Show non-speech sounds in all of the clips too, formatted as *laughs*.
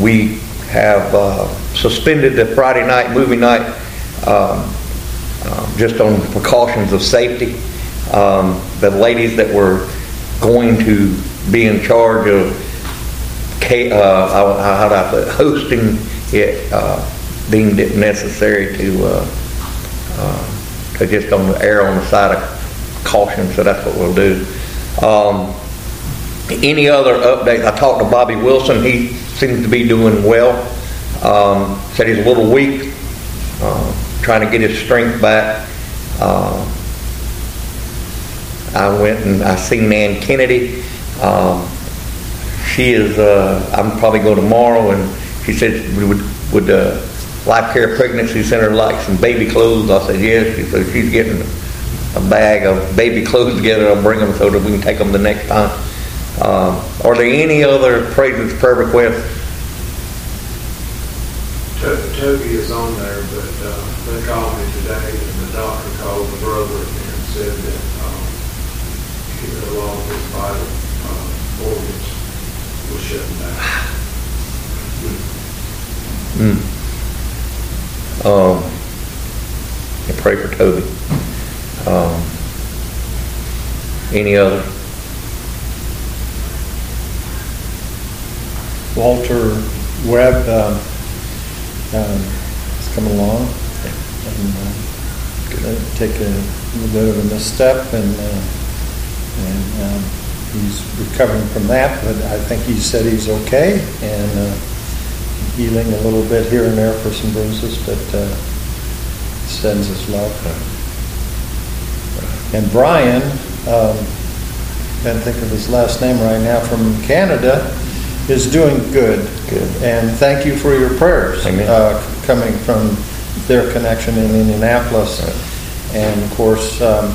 we have uh, suspended the Friday night movie night um, um, just on precautions of safety. Um, the ladies that were going to be in charge of uh, how do I put hosting it uh, deemed it necessary to uh, to just on the err on the side of caution. So that's what we'll do. Um, any other updates? I talked to Bobby Wilson. He seems to be doing well. Um, said he's a little weak, uh, trying to get his strength back. Uh, I went and I seen Nan Kennedy. Um, she is. Uh, I'm probably going tomorrow, and she said we would would uh, Life Care Pregnancy Center like some baby clothes. I said yes. She said she's getting a bag of baby clothes together. I'll bring them so that we can take them the next time. Um, are there any other praises prayer requests? To- Toby is on there, but uh, they called me today, and the doctor called the brother and said that um, he had a lot of his vital uh, organs were shutting down. Mm. Um, and pray for Toby. Um, any other? Walter Webb um, um, is coming along. And, uh, uh, take a bit of a misstep, and uh, and um, he's recovering from that. But I think he said he's okay, and uh, healing a little bit here and there for some bruises, but uh, sends his love. And Brian, um, can't think of his last name right now, from Canada, is doing good. Good. And thank you for your prayers uh, coming from their connection in Indianapolis. And of course, um,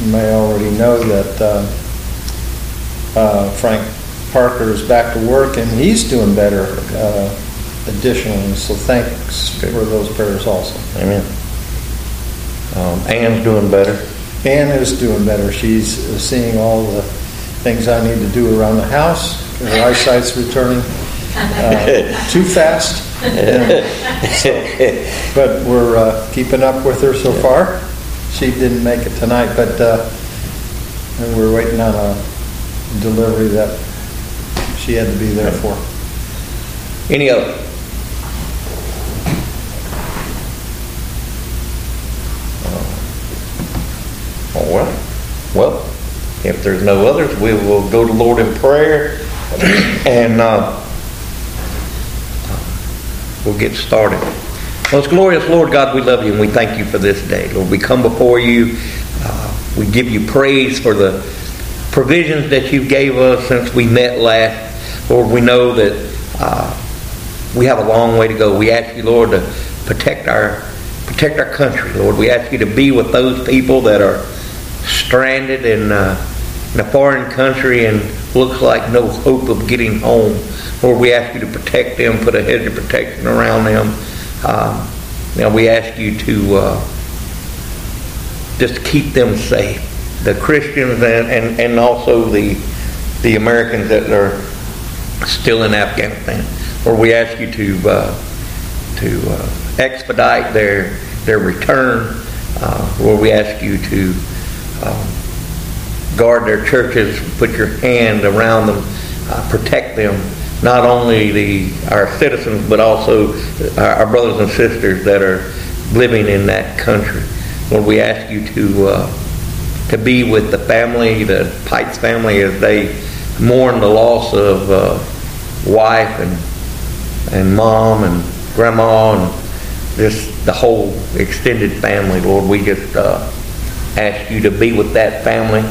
you may already know that uh, uh, Frank Parker is back to work and he's doing better uh, additionally. So thanks for those prayers also. Amen. Um, Ann's doing better. Anne is doing better. She's seeing all the things I need to do around the house. Her eyesight's returning uh, too fast. So- *laughs* but we're uh, keeping up with her so far. She didn't make it tonight, but uh, and we're waiting on a delivery that she had to be there for. Any other? All right. Well, if there's no others, we will go to Lord in prayer and uh, we'll get started. Most glorious Lord God, we love you and we thank you for this day. Lord, we come before you. Uh, we give you praise for the provisions that you gave us since we met last. Lord, we know that uh, we have a long way to go. We ask you, Lord, to protect our protect our country. Lord, we ask you to be with those people that are stranded in, uh, in a foreign country and looks like no hope of getting home. Lord, we ask you to protect them, put a hedge of protection around them. Um, now we ask you to uh, just keep them safe. The Christians and, and, and also the the Americans that are still in Afghanistan. Lord, we ask you to uh, to uh, expedite their their return. Uh, Lord, we ask you to um, guard their churches, put your hand around them, uh, protect them. Not only the our citizens, but also our, our brothers and sisters that are living in that country. Lord, we ask you to uh, to be with the family, the Pikes family, as they mourn the loss of uh, wife and and mom and grandma and just the whole extended family. Lord, we just uh, ask you to be with that family.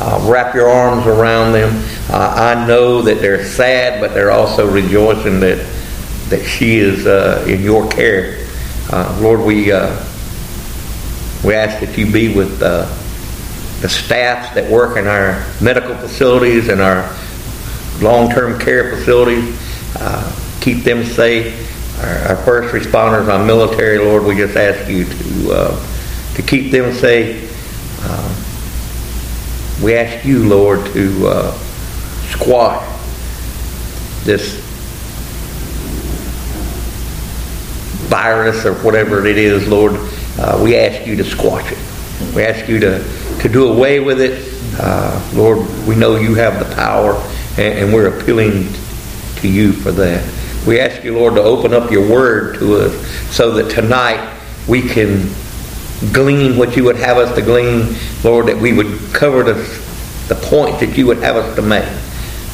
Uh, wrap your arms around them. Uh, I know that they're sad, but they're also rejoicing that that she is uh, in your care. Uh, Lord, we uh, we ask that you be with uh, the staffs that work in our medical facilities and our long-term care facilities. Keep them safe. Our, our first responders, our military, Lord, we just ask you to to keep them safe. We ask you, Lord, to uh, squash this virus or whatever it is, Lord, uh, we ask you to squash it. We ask you to, to do away with it. Uh, Lord, we know you have the power, and, and we're appealing to you for that. We ask you, Lord, to open up your word to us so that tonight we can glean what you would have us to glean, Lord, that we would cover the, the point that you would have us to make.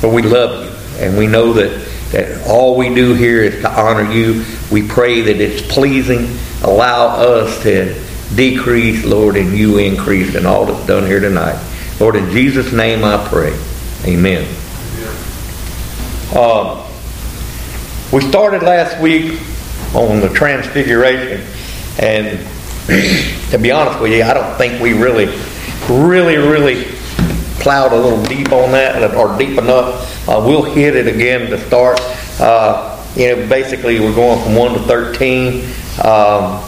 For we love you, and we know that, that all we do here is to honor you. We pray that it's pleasing. Allow us to decrease, Lord, and you increase in all that's done here tonight. Lord, in Jesus' name I pray. Amen. Uh, we started last week on the transfiguration, and *clears throat* to be honest with you, I don't think we really, really, really plowed a little deep on that or deep enough. Uh, we'll hit it again to start. Uh, you know, basically, we're going from 1 to 13 um,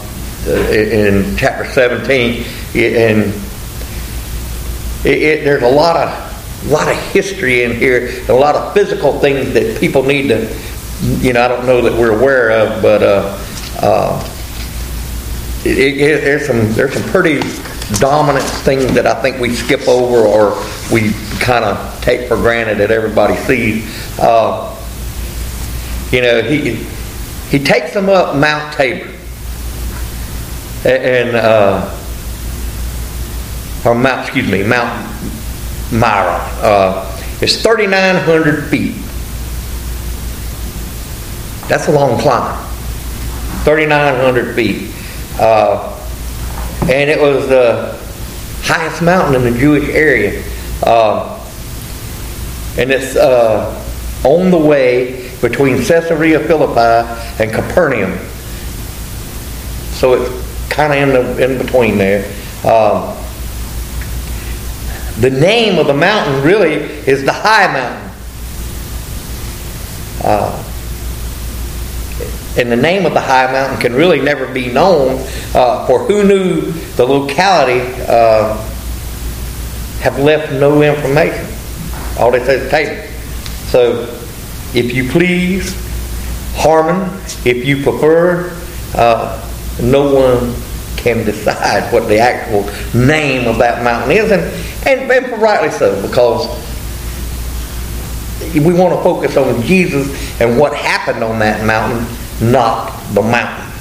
in chapter 17, and it, it, there's a lot of lot of history in here, a lot of physical things that people need to, you know, I don't know that we're aware of, but uh, uh, it, it, there's some there's some pretty dominant things that I think we skip over or we kind of take for granted that everybody sees. Uh, you know, he he takes them up Mount Tabor, and uh, or Mount excuse me Mount Meron. Uh, it's 3,900 feet. That's a long climb. 3,900 feet. Uh, and it was the highest mountain in the Jewish area. Uh, and it's uh, on the way between Caesarea Philippi and Capernaum. So it's kind of in, the, in between there. Uh, the name of the mountain really is the high mountain. Uh, and the name of the high mountain can really never be known, uh, for who knew the locality uh, have left no information. All they say is Tabor. So, if you please, Hermon, if you prefer, uh, no one can *laughs* decide what the actual name of that mountain is, and, and, and rightly so, because we want to focus on Jesus and what happened on that mountain not the mountain.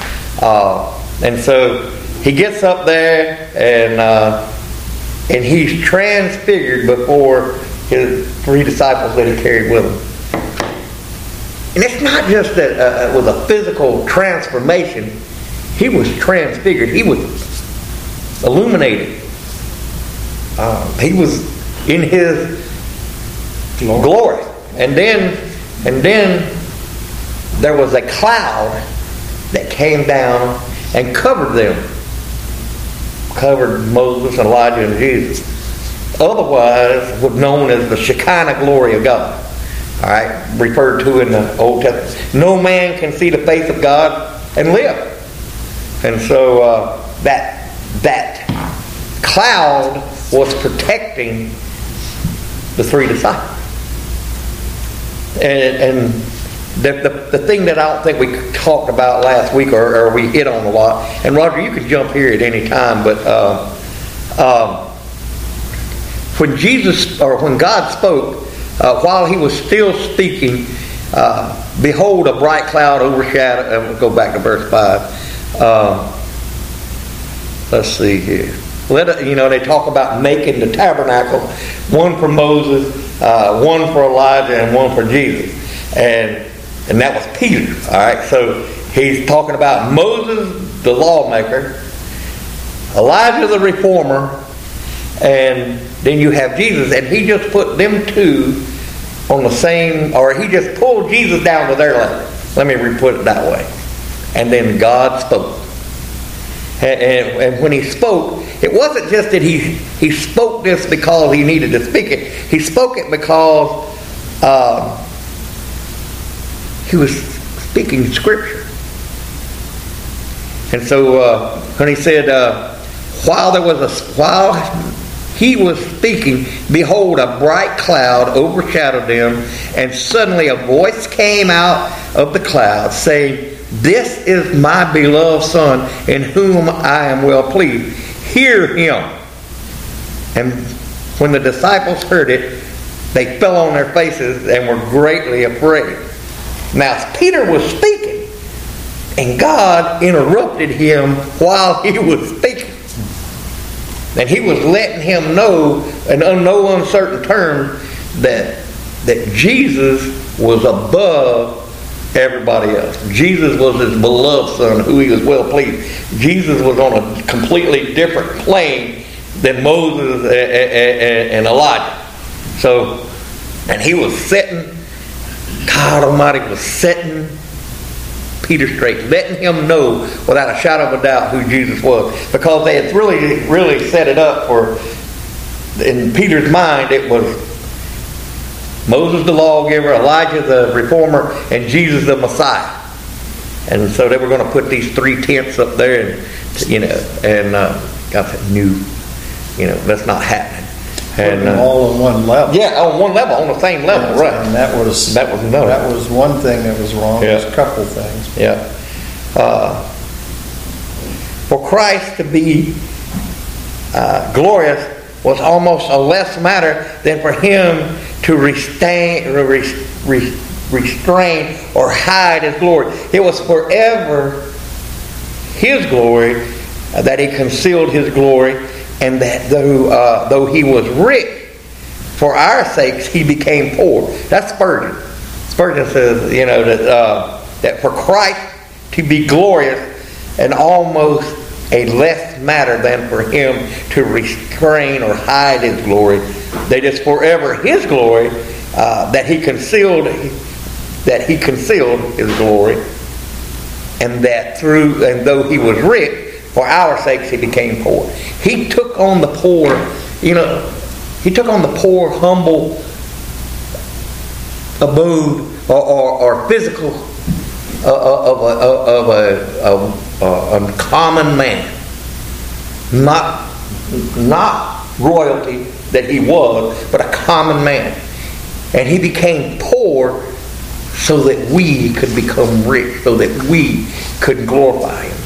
Uh, and so he gets up there and uh, and he's transfigured before his three disciples that he carried with him. And it's not just that uh, it was a physical transformation. He was transfigured. He was illuminated. Uh, he was in his glory. glory. And then, and then there was a cloud that came down and covered them. Covered Moses and Elijah and Jesus. Otherwise, was known as the Shekinah glory of God. All right, referred to in the Old Testament. No man can see the face of God and live. And so uh, that that cloud was protecting the three disciples. And, and the, the, the, thing that I don't think we talked about last week or, or, we hit on a lot, and Roger, you can jump here at any time, but uh, uh, when Jesus or when God spoke, uh, while he was still speaking, uh, behold, a bright cloud overshadowed. And we'll go back to verse five. Uh, let's see here. Let you know they talk about making the tabernacle, one for Moses, uh, one for Elijah, and one for Jesus, and and that was Peter. All right, so he's talking about Moses, the lawmaker, Elijah, the reformer, and then you have Jesus, and he just put them two on the same, or he just pulled Jesus down to their level. Let me re-put it that way. And then God spoke. And, and, and, when he spoke, it wasn't just that he, he spoke this because he needed to speak it. He spoke it because uh, he was speaking scripture. And so uh, when he said, uh, while there was a while he was speaking, behold, a bright cloud overshadowed them, and suddenly a voice came out of the cloud saying, This is my beloved Son, in whom I am well pleased. Hear him. And when the disciples heard it, they fell on their faces and were greatly afraid. Now, Peter was speaking, and God interrupted him while he was speaking. And he was letting him know in no uncertain terms that, that Jesus was above everybody else. Jesus was his beloved son who he was well pleased. Jesus was on a completely different plane than Moses and Elijah. So, and he was setting, God Almighty was setting Peter straight, letting him know without a shadow of a doubt who Jesus was. Because they had really, really set it up for, in Peter's mind, it was Moses the lawgiver, Elijah the reformer, and Jesus the Messiah. And so they were going to put these three tents up there, and you know, and uh, God said, "No, you know, that's not happening." And uh, all on one level. Yeah, on one level, on the same level, right? And that was that was. That was one thing that was wrong. Yeah. There's a couple things. Yeah. Uh, for Christ to be uh, glorious was almost a less matter than for him to restrain, restrain or hide his glory. It was forever his glory that he concealed his glory, and that though, uh, though he was rich, for our sakes he became poor. That's Spurgeon. Spurgeon says, you know, that, uh, that for Christ to be glorious and almost a less matter than for him to restrain or hide his glory. That is forever his glory uh, that he concealed that he concealed his glory, and that through and though he was rich, for our sakes he became poor. He took on the poor, you know, he took on the poor, humble abode or, or, or physical uh, uh of a, of a, of uh, a common man, not not royalty that he was, but a common man, and he became poor so that we could become rich, so that we could glorify him.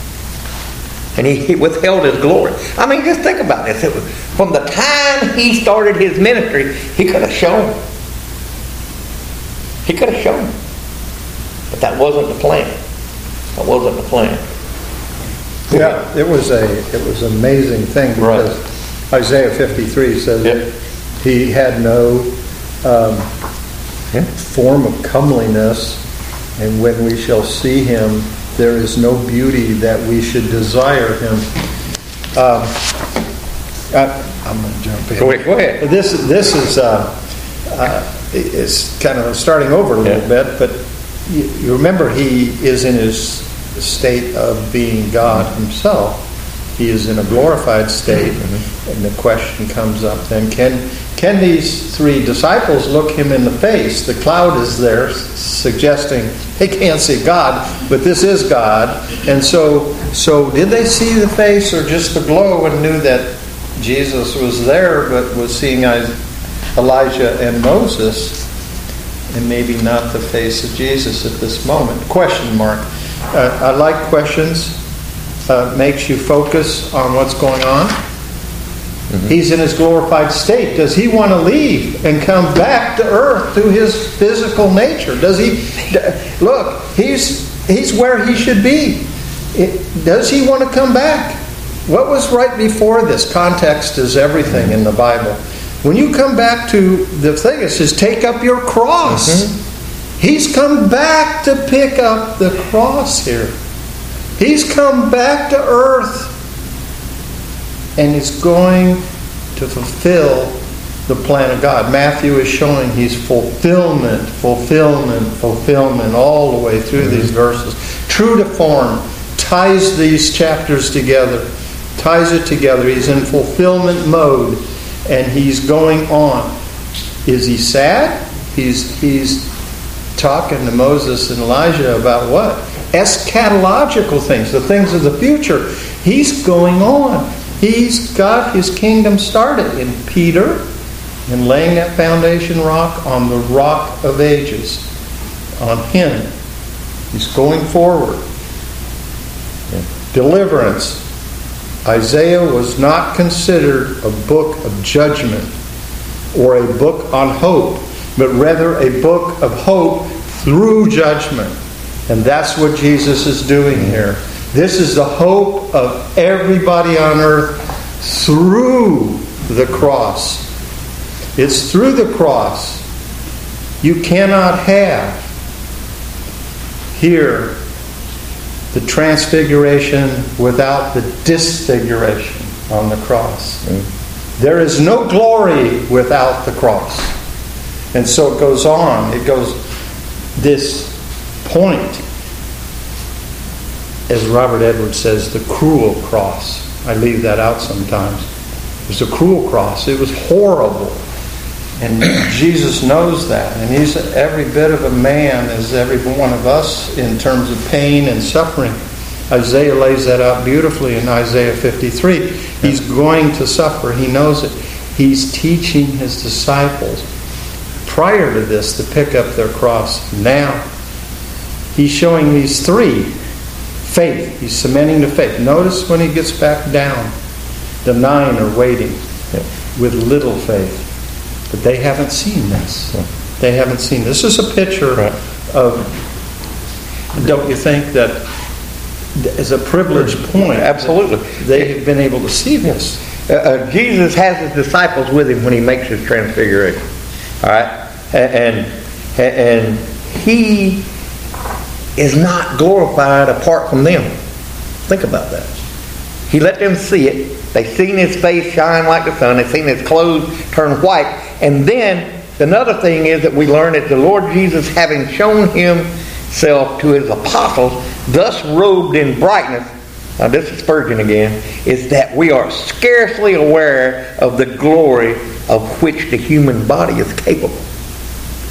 And he, he withheld his glory. I mean, just think about this. Was, from the time he started his ministry, he could have shown. He could have shown. But that wasn't the plan. That wasn't the plan. Yeah, it was a it was an amazing thing because right. Isaiah 53 says yep. he had no um, yeah. form of comeliness, and when we shall see him, there is no beauty that we should desire him. Um, I, am going to jump in. Go ahead. Go ahead. This this is uh, uh, it's kind of starting over a little yeah. bit, but you, you remember he is in his state of being God Himself. He is in a glorified state, mm-hmm. and the question comes up then: Can can these three disciples look Him in the face? The cloud is there, suggesting they can't see God, but this is God. And so, so did they see the face or just the glow and knew that Jesus was there, but was seeing Elijah and Moses? and maybe not the face of Jesus at this moment? Question mark. Uh, I like questions. Uh, makes you focus on what's going on. Mm-hmm. He's in his glorified state. Does he want to leave and come back to earth through his physical nature? Does he look? He's he's where he should be. It, does he want to come back? What was right before this? Context is everything in the Bible. When you come back to the thing, it says, "Take up your cross." Mm-hmm. He's come back to pick up the cross here. He's come back to earth and he's going to fulfill the plan of God. Matthew is showing he's fulfillment, fulfillment, fulfillment all the way through mm-hmm. these verses. True to form, ties these chapters together, ties it together. He's in fulfillment mode and he's going on. Is he sad? He's he's talking to Moses and Elijah about what? Eschatological things, the things of the future. He's going on. He's got his kingdom started in Peter and laying that foundation rock on the rock of ages. On him. He's going forward. Deliverance. Isaiah was not considered a book of judgment or a book on hope, but rather a book of hope through judgment. And that's what Jesus is doing here. This is the hope of everybody on earth through the cross. It's through the cross. You cannot have here the transfiguration without the disfiguration on the cross. There is no glory without the cross. And so it goes on. It goes this point as Robert Edwards says, the cruel cross. I leave that out sometimes. It was a cruel cross. It was horrible. And Jesus knows that. And he's every bit of a man as every one of us in terms of pain and suffering. Isaiah lays that out beautifully in Isaiah 53. He's going to suffer. He knows it. He's teaching his disciples prior to this to pick up their cross. Now, he's showing these three Faith. He's cementing the faith. Notice when he gets back down, the nine are waiting with little faith. But they haven't seen this. They haven't seen this. This is a picture right. of, don't you think that as a privileged point? Absolutely. They've been able to see this. Uh, uh, Jesus has his disciples with him when he makes his transfiguration. All right? And, and he is not glorified apart from them. Think about that. He let them see it. They seen his face shine like the sun. They seen his clothes turn white. And then another thing is that we learn that the Lord Jesus, having shown himself to his apostles, thus robed in brightness, now this is Spurgeon again, is that we are scarcely aware of the glory of which the human body is capable.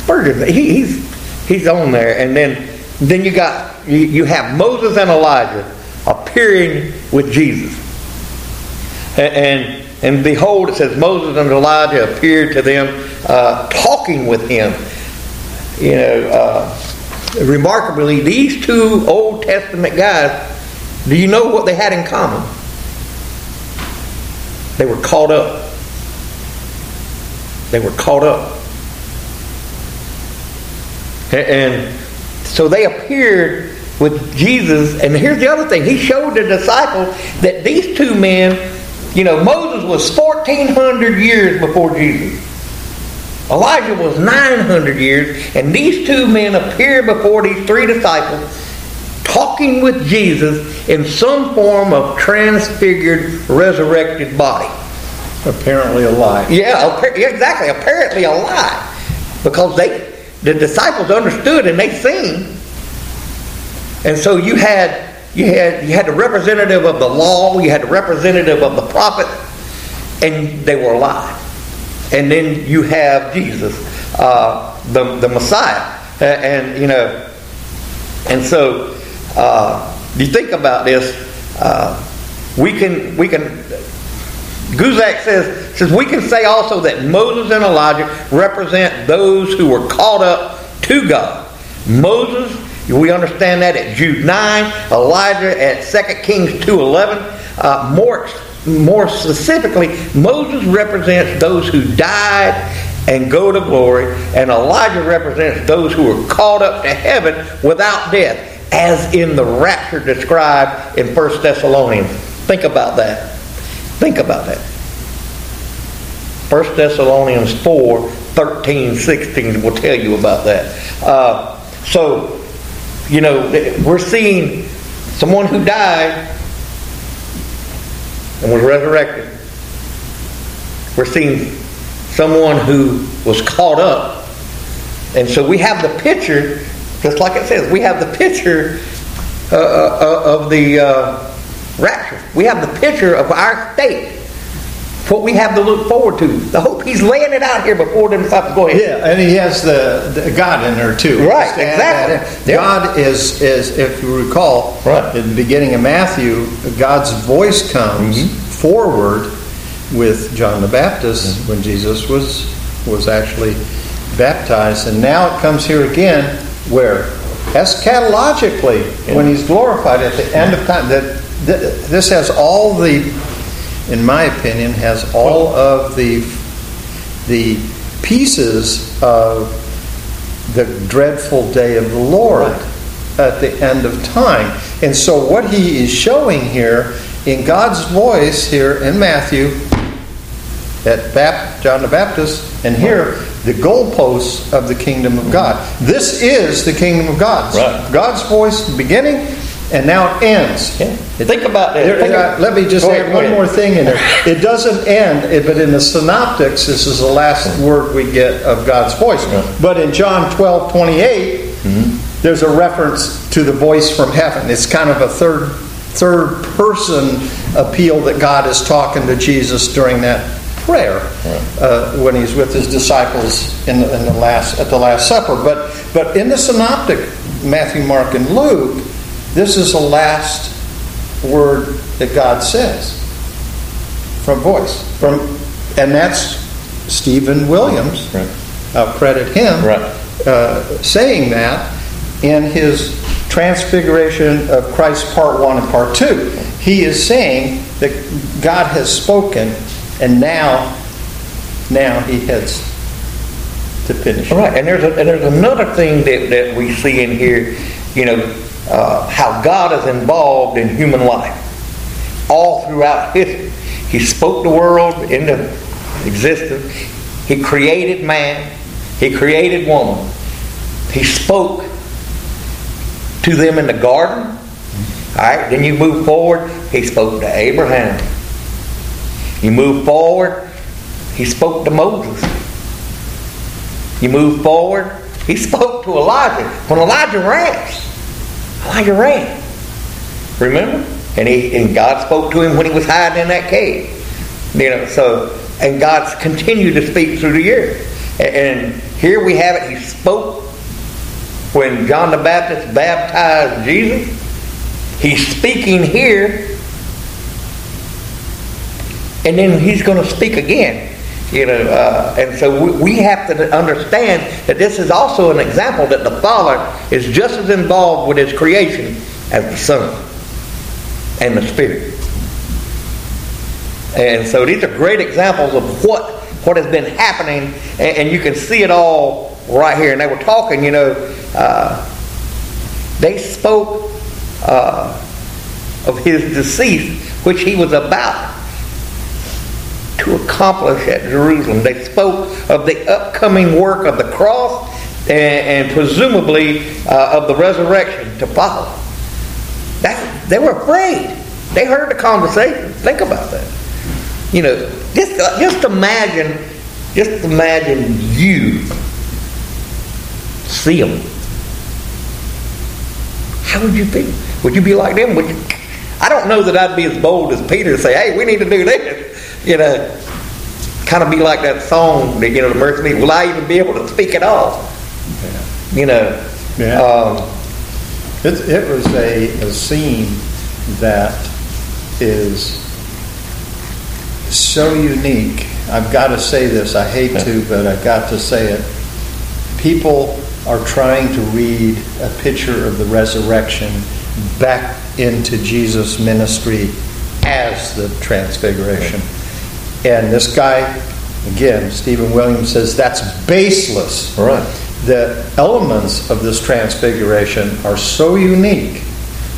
Spurgeon, he, he's, he's on there. And then then you got you, you have Moses and Elijah appearing with Jesus. And, and, and behold, it says Moses and Elijah appeared to them, uh, talking with him. You know, uh, remarkably, these two Old Testament guys, do you know what they had in common? They were caught up. They were caught up. And so they appeared with Jesus. And here's the other thing He showed the disciples that these two men, you know, Moses was 1,400 years before Jesus. Elijah was 900 years, and these two men appear before these three disciples talking with Jesus in some form of transfigured, resurrected body. Apparently alive. Yeah, exactly. Apparently alive. Because they the disciples understood and they seen. And so you had you had you had the representative of the law, you had the representative of the prophet, and they were alive. And then you have Jesus, uh, the the Messiah, and, you know, and so uh, you think about this. Uh, we can we can Guzik says, says, We can say also that Moses and Elijah represent those who were caught up to God. Moses, we understand that at Jude 9, Elijah at 2 Kings 2.11. Uh, more, more specifically, Moses represents those who died and go to glory, and Elijah represents those who were caught up to heaven without death, as in the rapture described in 1 Thessalonians. Think about that. Think about that. 1 Thessalonians 4 13, 16 will tell you about that. Uh, so, you know, we're seeing someone who died and was resurrected. We're seeing someone who was caught up. And so we have the picture, just like it says, we have the picture uh, uh, of the uh, rapture. We have the picture of our state. What we have to look forward to. The hope he's laying it out here before them disciples go ahead. Yeah, and he has the, the God in there too. Right, exactly. God is is if you recall, right. in the beginning of Matthew, God's voice comes mm-hmm. forward with John the Baptist when Jesus was was actually baptized, and now it comes here again where eschatologically when he's glorified at the end of time that th- this has all the in my opinion has all of the the pieces of the dreadful day of the Lord at the end of time. And so what he is showing here in God's voice here in Matthew at Bap- John the Baptist and here the goalposts of the kingdom of God. This is the kingdom of God. Right. God's voice beginning and now it ends. Yeah. Think about that. There- Think of- let me just Go add ahead, one more thing in there. *laughs* It doesn't end, but in the synoptics, this is the last word we get of God's voice. But in John 12, 28, Mm-hmm. there's a reference to the voice from heaven. It's kind of a third third person appeal that God is talking to Jesus during that prayer uh, when he's with his disciples in the, in the last at the Last Supper. But but in the synoptic Matthew, Mark, and Luke, this is the last word that God says from voice from, and that's Stephen Williams. Right. I'll credit him Right. uh, saying that in his Transfiguration of Christ Part One and Part Two. He is saying that God has spoken, and now, now he heads to finish. All right, and there's a, and there's another thing that, that we see in here, you know, uh, how God is involved in human life all throughout history. He spoke the world into existence. He created man. He created woman. He spoke to them in the garden. All right, then you move forward. He spoke to Abraham. You move forward. He spoke to Moses. You move forward. He spoke to Elijah. When Elijah ran, Elijah ran. Remember? And he and God spoke to him when he was hiding in that cave. You know, so and God's continued to speak through the years. And, and here we have it. He spoke when John the Baptist baptized Jesus. He's speaking here. And then he's going to speak again. You know, uh, and so we, we have to understand that this is also an example that the Father is just as involved with His creation as the Son and the Spirit. And so these are great examples of what what has been happening, and, and you can see it all right here. And they were talking, you know, uh, they spoke uh, of his decease, which he was about to accomplish at Jerusalem. They spoke of the upcoming work of the cross and, and presumably uh, of the resurrection to follow. That, they were afraid. They heard the conversation. Think about that. You know, just, uh, just imagine, just imagine you see them. How would you feel? Would you be like them? Would you? I don't know that I'd be as bold as Peter to say, "Hey, we need to do this." You know, kind of be like that song that you know, the MercyMe. Will I even be able to speak at all? You know. Yeah. Um, It, it was a, a scene that is so unique. I've got to say this. I hate to, but I've got to say it. People are trying to read a picture of the resurrection back into Jesus' ministry as the transfiguration. And this guy, again, Stephen Williams says that's baseless. Right. The elements of this transfiguration are so unique,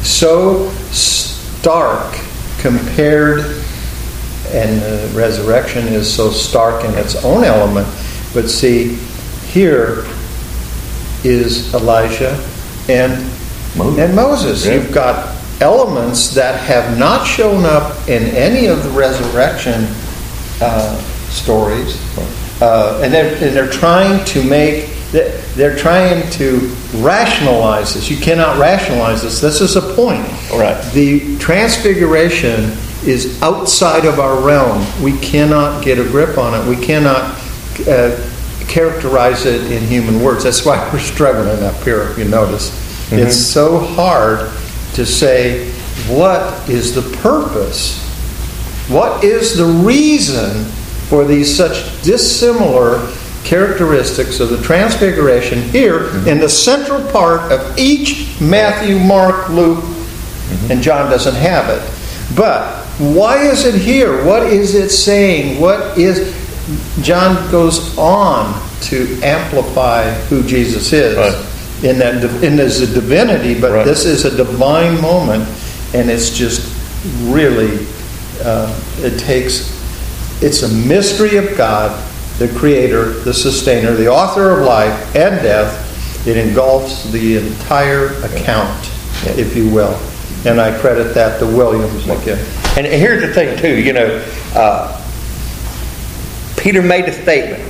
so stark compared, and the resurrection is so stark in its own element. But see, here is Elijah and Moses. and Moses. Yeah. You've got elements that have not shown up in any of the resurrection uh, stories, uh, and, they're, and they're trying to make they're they're trying to rationalize this. You cannot rationalize this. This is a point. Right. The transfiguration is outside of our realm. We cannot get a grip on it. We cannot uh, characterize it in human words. That's why we're struggling up here, if you notice. It's so hard to say what is the purpose What is the reason for these such dissimilar characteristics of the transfiguration here mm-hmm. in the central part of each Matthew, Mark, Luke, mm-hmm. and John doesn't have it. But why is it here? What is it saying? What is John goes on to amplify who Jesus is Right. in that in his divinity, but Right. this is a divine moment, and it's just really uh, it takes it's a mystery of God, the Creator, the Sustainer, the Author of life and death. It engulfs the entire account, if you will, and I credit that to Williams again. And here's the thing, too. You know, uh, Peter made a statement,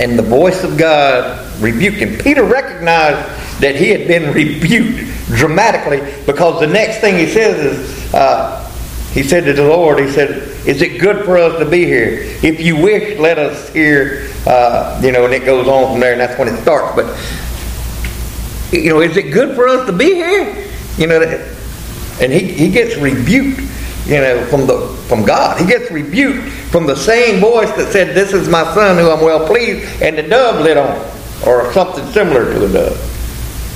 and the voice of God rebuked him. Peter recognized that he had been *laughs* rebuked dramatically because the next thing he says is, uh, he said to the Lord, he said, "Is it good for us to be here? If you wish, let us here." Uh, you know, and it goes on from there, and that's when it starts. But you know, is it good for us to be here? You know, and he, he gets rebuked, you know, from the from God. He gets rebuked from the same voice that said, "This is my son, who I'm well pleased," and the dove lit on, or something similar to the dove.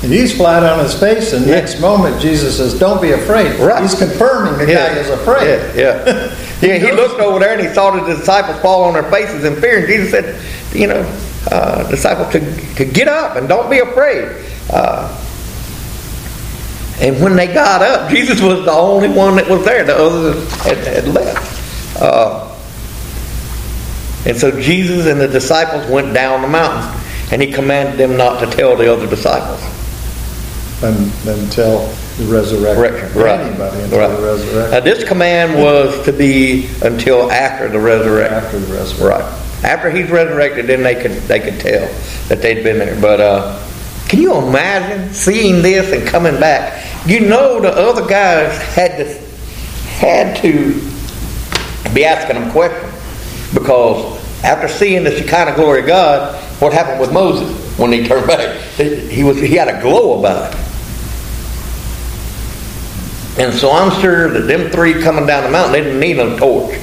And he's flat on his face, and Yeah. next moment Jesus says, "Don't be afraid." Right. He's confirming the guy is afraid. Yeah, yeah. *laughs* yeah, he looked over there and he saw the disciples fall on their faces in fear, and Jesus said, you know, uh, disciples to, to get up and don't be afraid. Uh, and when they got up, Jesus was the only one that was there. The others had, had left. Uh, and so Jesus and the disciples went down the mountain, and he commanded them not to tell the other disciples. Un- until the resurrection. Right. Anybody until right. the resurrection. Now, this command was to be until after the resurrection. After the resurrection. Right. After he's resurrected, then they could they could tell that they'd been there. But uh, can you imagine seeing this and coming back? You know, the other guys had to had to be asking them questions because after seeing the Shekinah glory of God, what happened with Moses when he turned back? He was he had a glow about it. And so I'm sure that them three coming down the mountain, they didn't need a torch.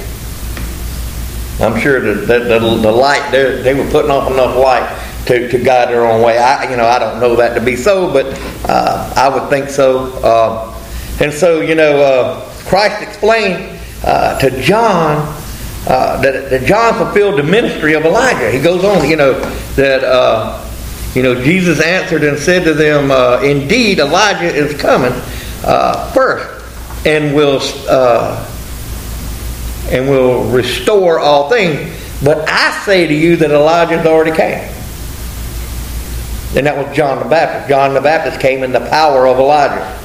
I'm sure that, that the, the light, they, were putting off enough light to, to guide their own way. I, you know, I don't know that to be so, but uh, I would think so. Uh, and so, you know, uh, Christ explained uh, to John uh, that, that John fulfilled the ministry of Elijah. He goes on, you know, that, uh, you know, Jesus answered and said to them, Indeed, Elijah is coming uh, first and will uh, and will restore all things. But I say to you that Elijah's already came. And that was John the Baptist. John the Baptist came in the power of Elijah.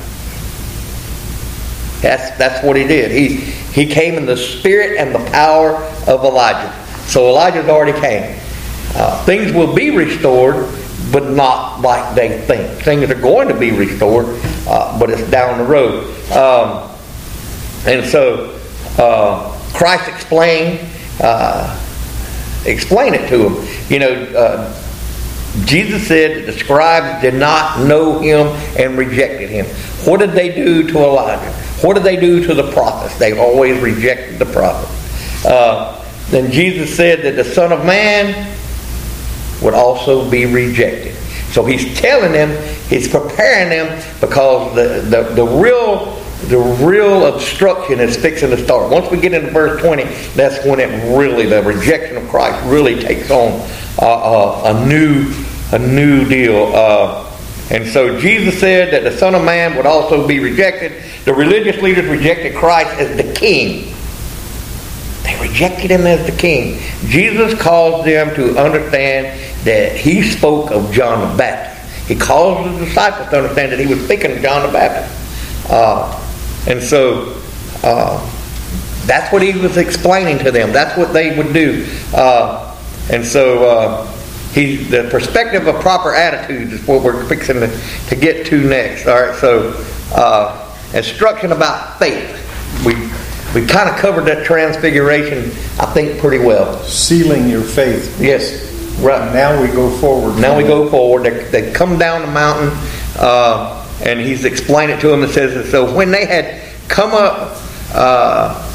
That's that's what he did. He he came in the spirit and the power of Elijah. So Elijah's already came. Uh, things will be restored, but not like they think. Things are going to be restored, uh, but it's down the road. Um, and so uh, Christ explained uh, explain it to him. You know, uh, Jesus said the scribes did not know him and rejected him. What did they do to Elijah? What did they do to the prophets? They always rejected the prophets. Uh, then Jesus said that the Son of Man would also be rejected. So he's telling them, he's preparing them because the, the, the real the real obstruction is fixing to start. Once we get into verse 20, that's when it really, the rejection of Christ really takes on uh, uh, a new a new deal. Uh, and so Jesus said that the Son of Man would also be rejected. The religious leaders rejected Christ as the King. They rejected him as the king. Jesus caused them to understand that he spoke of John the Baptist. He caused the disciples to understand that he was speaking of John the Baptist. Uh, and so uh, that's what he was explaining to them. That's what they would do. Uh, and so uh, he, the perspective of proper attitudes is what we're fixing to, to get to next. All right, so uh, instruction about faith. We we kind of covered that transfiguration, I think, pretty well. Sealing your faith. Yes, right. Now we go forward. Now we go forward. They, they come down the mountain, uh, and he's explained it to them. It says, so when they had come up, uh,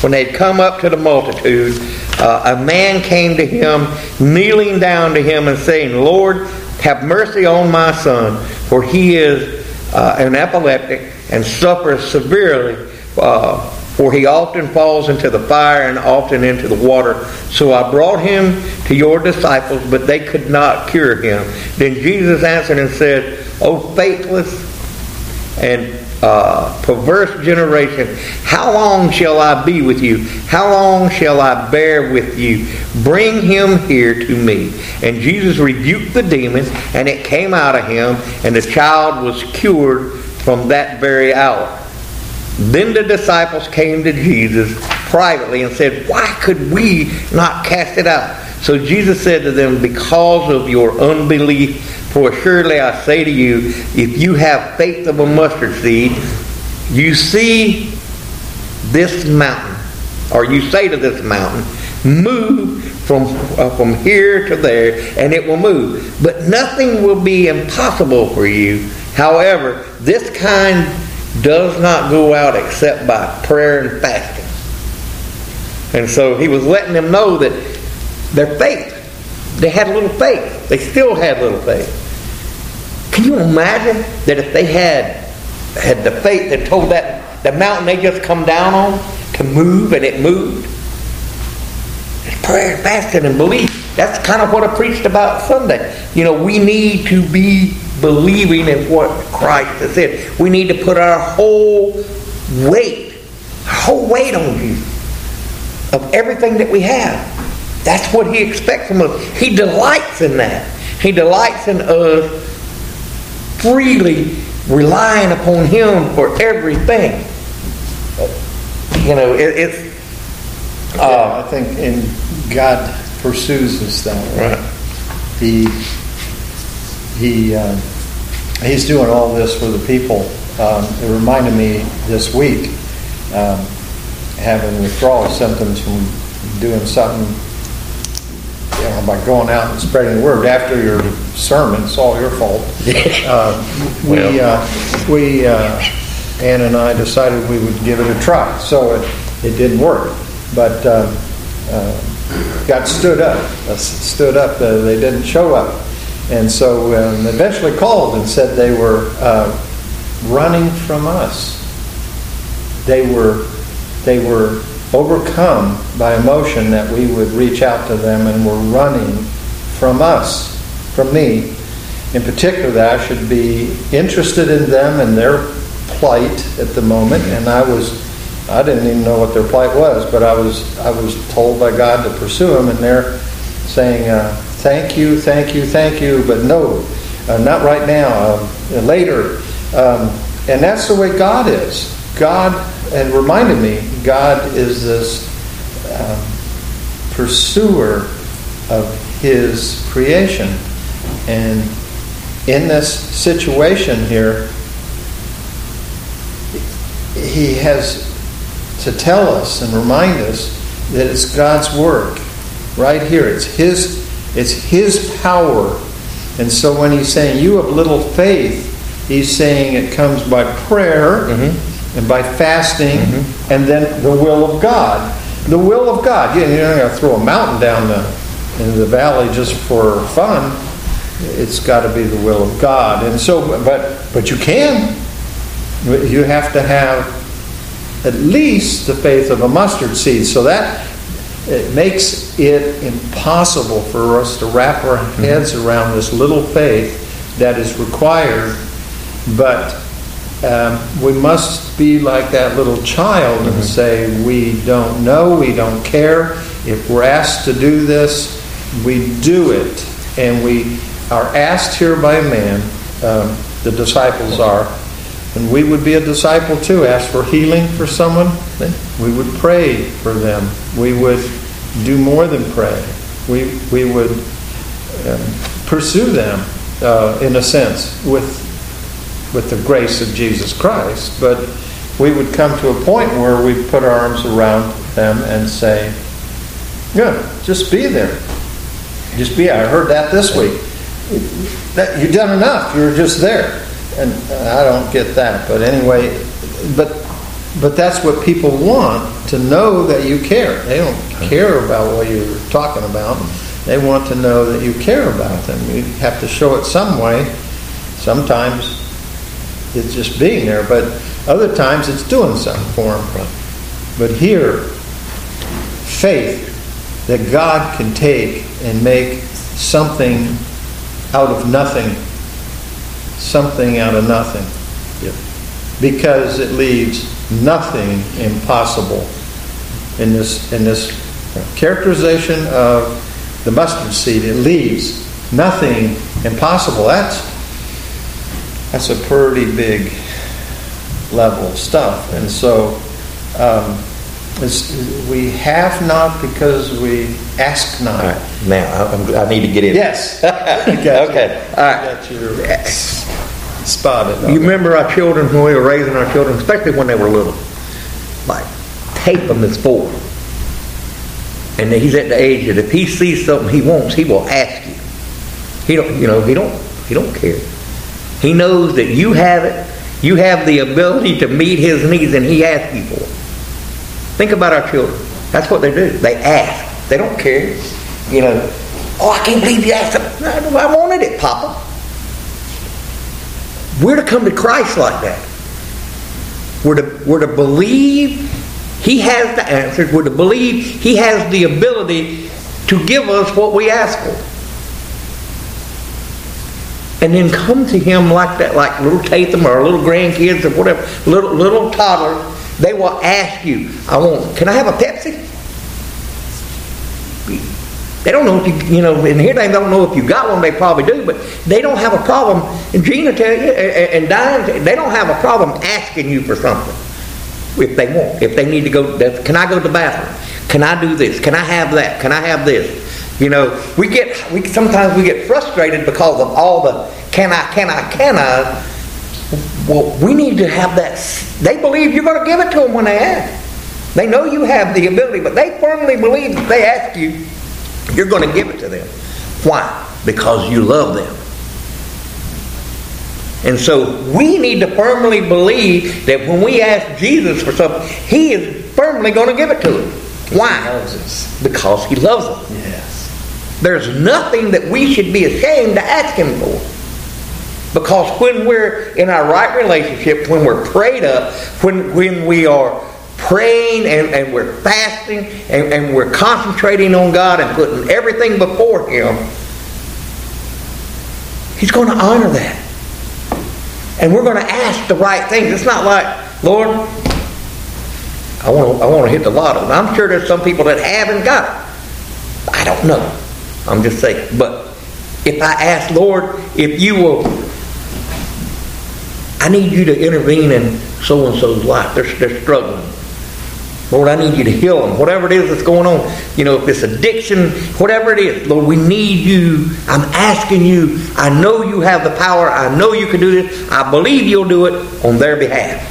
when they had come up to the multitude, uh, a man came to him, kneeling down to him and saying, Lord, have mercy on my son, for he is uh, an epileptic and suffers severely, uh, for he often falls into the fire and often into the water. So I brought him to your disciples, but they could not cure him. Then Jesus answered and said, O faithless and uh, perverse generation, how long shall I be with you? How long shall I bear with you? Bring him here to me. And Jesus rebuked the demon, and it came out of him, and the child was cured from that very hour. Then the disciples came to Jesus privately and said, Why could we not cast it out? So Jesus said to them, Because of your unbelief, for surely I say to you, if you have faith of a mustard seed, you see this mountain, or you say to this mountain, move from, uh, from here to there, and it will move. But nothing will be impossible for you. However, this kind does not go out except by prayer and fasting. And so he was letting them know that their faith, they had a little faith. They still had little faith. Can you imagine that if they had had the faith that told that the mountain they just come down on to move and it moved? It's prayer, and fasting, and belief. That's kind of what I preached about Sunday. You know, we need to be believing in what Christ has said. We need to put our whole weight, whole weight on you of everything that we have. That's what He expects from us. He delights in that. He delights in us freely relying upon Him for everything. You know, it, it's. Uh, yeah, I think in God pursues us that way. Right. He he uh, he's doing all this for the people. Um, it reminded me this week um, having withdrawal symptoms from doing something you know, by going out and spreading the word after your sermon. It's all your fault. *laughs* uh, we, uh, we uh, Ann and I decided we would give it a try. So it, it didn't work. But uh, uh, got stood up. Uh, stood up. they didn't show up. And so um, eventually called and said they were running from us. They were, they were overcome by emotion that we would reach out to them and were running from us, from me. In particular, that I should be interested in them and their plight at the moment, and I was I didn't even know what their plight was, but I was I was told by God to pursue them, and they're saying, uh, "Thank you, thank you, thank you," but no, uh, not right now. Uh, later, um, and that's the way God is. God and reminded me God is this um, pursuer of His creation. And in this situation here, He has to tell us and remind us that it's God's work right here. It's His, it's His power. And so when He's saying, You have little faith, He's saying it comes by prayer. Mm-hmm and by fasting, mm-hmm. and then the will of God. The will of God. You, you're not going to throw a mountain down the, in the valley just for fun. It's got to be the will of God. And so, but but you can. You have to have at least the faith of a mustard seed. So that it makes it impossible for us to wrap our mm-hmm. heads mm-hmm. around this little faith that is required. But um, we must be like that little child mm-hmm. and say, We don't know, we don't care. If we're asked to do this, we do it. And we are asked here by man, um, the disciples are, and we would be a disciple too, ask for healing for someone, we would pray for them. We would do more than pray. We, we would um, pursue them, uh, in a sense, with with the grace of Jesus Christ, but we would come to a point where we put our arms around them and say, Good, just be there. Just be. I heard that this week. That you've done enough. You're just there, and I don't get that. But anyway, but but that's what people want to know that you care. They don't care about what you're talking about. They want to know that you care about them. You have to show it some way. Sometimes it's just being there, but other times it's doing something for them. But here, faith that God can take and make something out of nothing, something out of nothing. Yep. Because it leaves nothing impossible in this in this characterization of the mustard seed. It leaves nothing impossible. That's that's a pretty big level of stuff, and so. Um, we have not because we ask not. All right, now I, I need to get in. Yes. *laughs* okay. All right. Got your spotted. You remember our children when we were raising our children, especially when they were little. Like tape them as four. And he's at the age that if he sees something he wants, he will ask you. He don't, you know, he don't, he don't care. He knows that you have it. You have the ability to meet his needs, and he asks you for it. Think about our children. That's what they do. They ask. They don't care. You know, oh, I can't believe you asked them. I wanted it, Papa. We're to come to Christ like that. We're to, we're to believe He has the answers. We're to believe He has the ability to give us what we ask for. And then come to Him like that, like little Tatham or little grandkids or whatever, little little toddler. They will ask you, I want, can I have a Pepsi? They don't know if you, you know, and here they don't know if you got one, they probably do, but they don't have a problem. And Gina tell you, and Diane, they don't have a problem asking you for something if they want. If they need to go, can I go to the bathroom? Can I do this? Can I have that? Can I have this? You know, we get, we sometimes we get frustrated because of all the can I, can I, can I. Well, we need to have that. They believe you're going to give it to them when they ask. They know you have the ability, but they firmly believe if they ask you, you're going to give it to them. Why? Because you love them. And so we need to firmly believe that when we ask Jesus for something, He is firmly going to give it to us. Why? He because He loves us. Yes. There's nothing that we should be ashamed to ask Him for. Because when we're in our right relationship, when we're prayed up, when, when we are praying and, and we're fasting and, and we're concentrating on God and putting everything before Him, He's going to honor that. And we're going to ask the right things. It's not like, Lord, I want to, I want to hit the lotto. I'm sure there's some people that haven't got it. I don't know. I'm just saying. But if I ask, Lord, if you will, I need you to intervene in so and so's life. They're, they're struggling. Lord, I need you to heal them. Whatever it is that's going on, you know, if it's addiction, whatever it is, Lord, we need you. I'm asking you. I know you have the power. I know you can do this. I believe you'll do it on their behalf.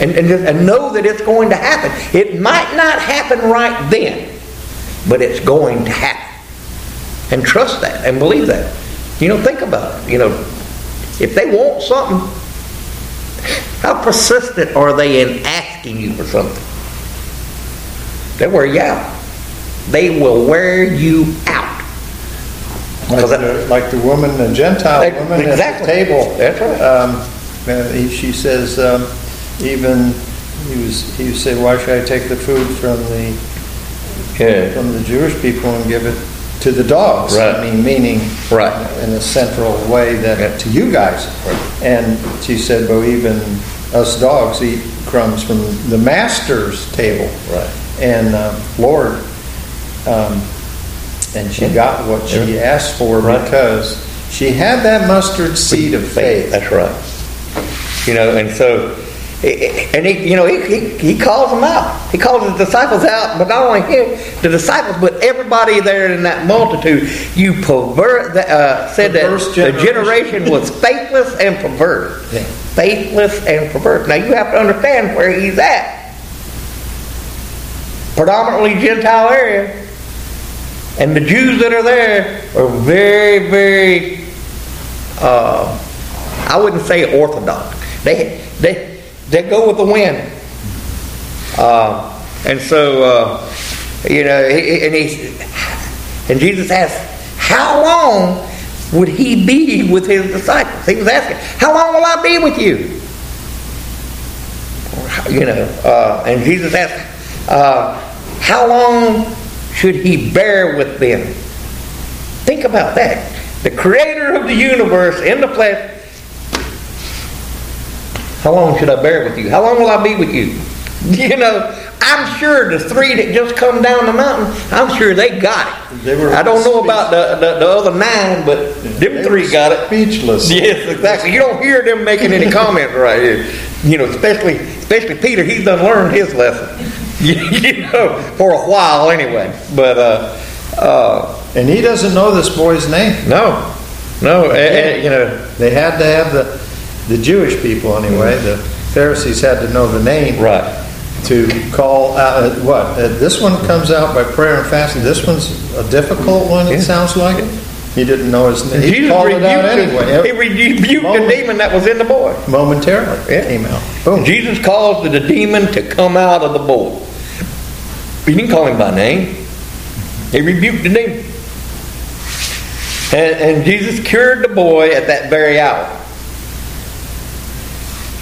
And, and, and know that it's going to happen. It might not happen right then, but it's going to happen. And trust that and believe that. You know, think about it. You know, if they want something, how persistent are they in asking you for something? They wear you out. They will wear you out. Like the, like the woman, the Gentile They- woman at the table. That's right. Um, uh, he- she says, um, even he was he said, why should I take the food from the Yeah. from the Jewish people and give it to the dogs? Right. I mean, meaning Right. in a central way that Yeah. to you guys. And she said, well, even us dogs eat crumbs from the master's table. Right. And uh, Lord, um, and she Yeah. got what she Yeah. asked for Right. because she had that mustard seed of faith. That's right. You know, and so, and he, you know, he, he, he calls them out. He calls his disciples out, but not only him, the disciples, but everybody there in that multitude. You pervert, uh, said that Perverse the generation. generation was *laughs* faithless and perverted. Yeah. Faithless and perverted. Now you have to understand where he's at. Predominantly Gentile area. And the Jews that are there are very, very uh, I wouldn't say orthodox. They they they go with the wind. Uh, and so uh, you know, and he and Jesus asked, "How long would he be with his disciples?" He was asking, "How long will I be with you?" You know, uh, and Jesus asked, uh, "How long should he bear with them?" Think about that. The Creator of the universe in the flesh. How long should I bear with you? How long will I be with you? *laughs* You know, I'm sure the three that just come down the mountain, I'm sure they got it. They were I don't know about the, the, the other nine, but them They three got it. Speechless. *laughs* Yes, exactly. You don't hear them making any comments right here. You know, especially especially Peter. He's done learned his lesson. *laughs* You, know, for a while anyway. But uh, uh, And he doesn't know this boy's name. no, no. eh, you know, They had to have the, the Jewish people anyway, the Pharisees had to know the name. right. To call out, uh, what, uh, this one comes out by prayer and fasting, this one's a difficult one, Yeah. it sounds like? He didn't know his name, he called it out anyway, he rebuked the demon that was in the boy. momentarily, Yeah. came out, boom. Jesus caused the demon to come out of the boy. He didn't call him by name. He rebuked the demon. And, and Jesus cured the boy at that very hour.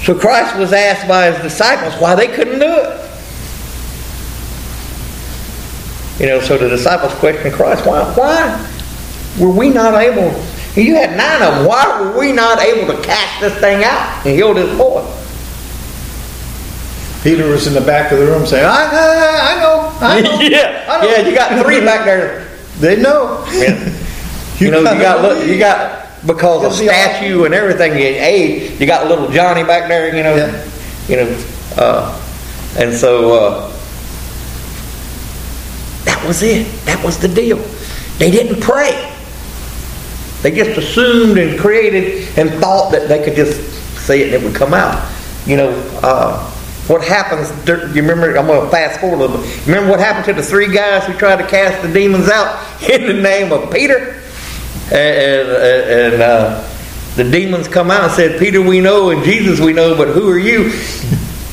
So Christ was asked by his disciples why they couldn't do it. You know, so the disciples questioned Christ, why, why were we not able? You had nine of them. Why were we not able to cast this thing out and heal this boy? Peter was in the back of the room saying, I, I, I know, I know. *laughs* yeah, I know." yeah. You got three back there. They know. Yeah. *laughs* You know, you got look, you got because of You'll be all right. statue and everything. You, hey, you got little Johnny back there. You know, Yeah. you know, uh, and so uh, that was it. That was the deal. They didn't pray. They just assumed and created and thought that they could just say it and it would come out. You know, uh, what happens, you remember, I'm going to fast forward a little bit. Remember what happened to the three guys who tried to cast the demons out *laughs* in the name of Peter? And, and, and uh, the demons come out and said, Peter we know and Jesus we know, but who are you?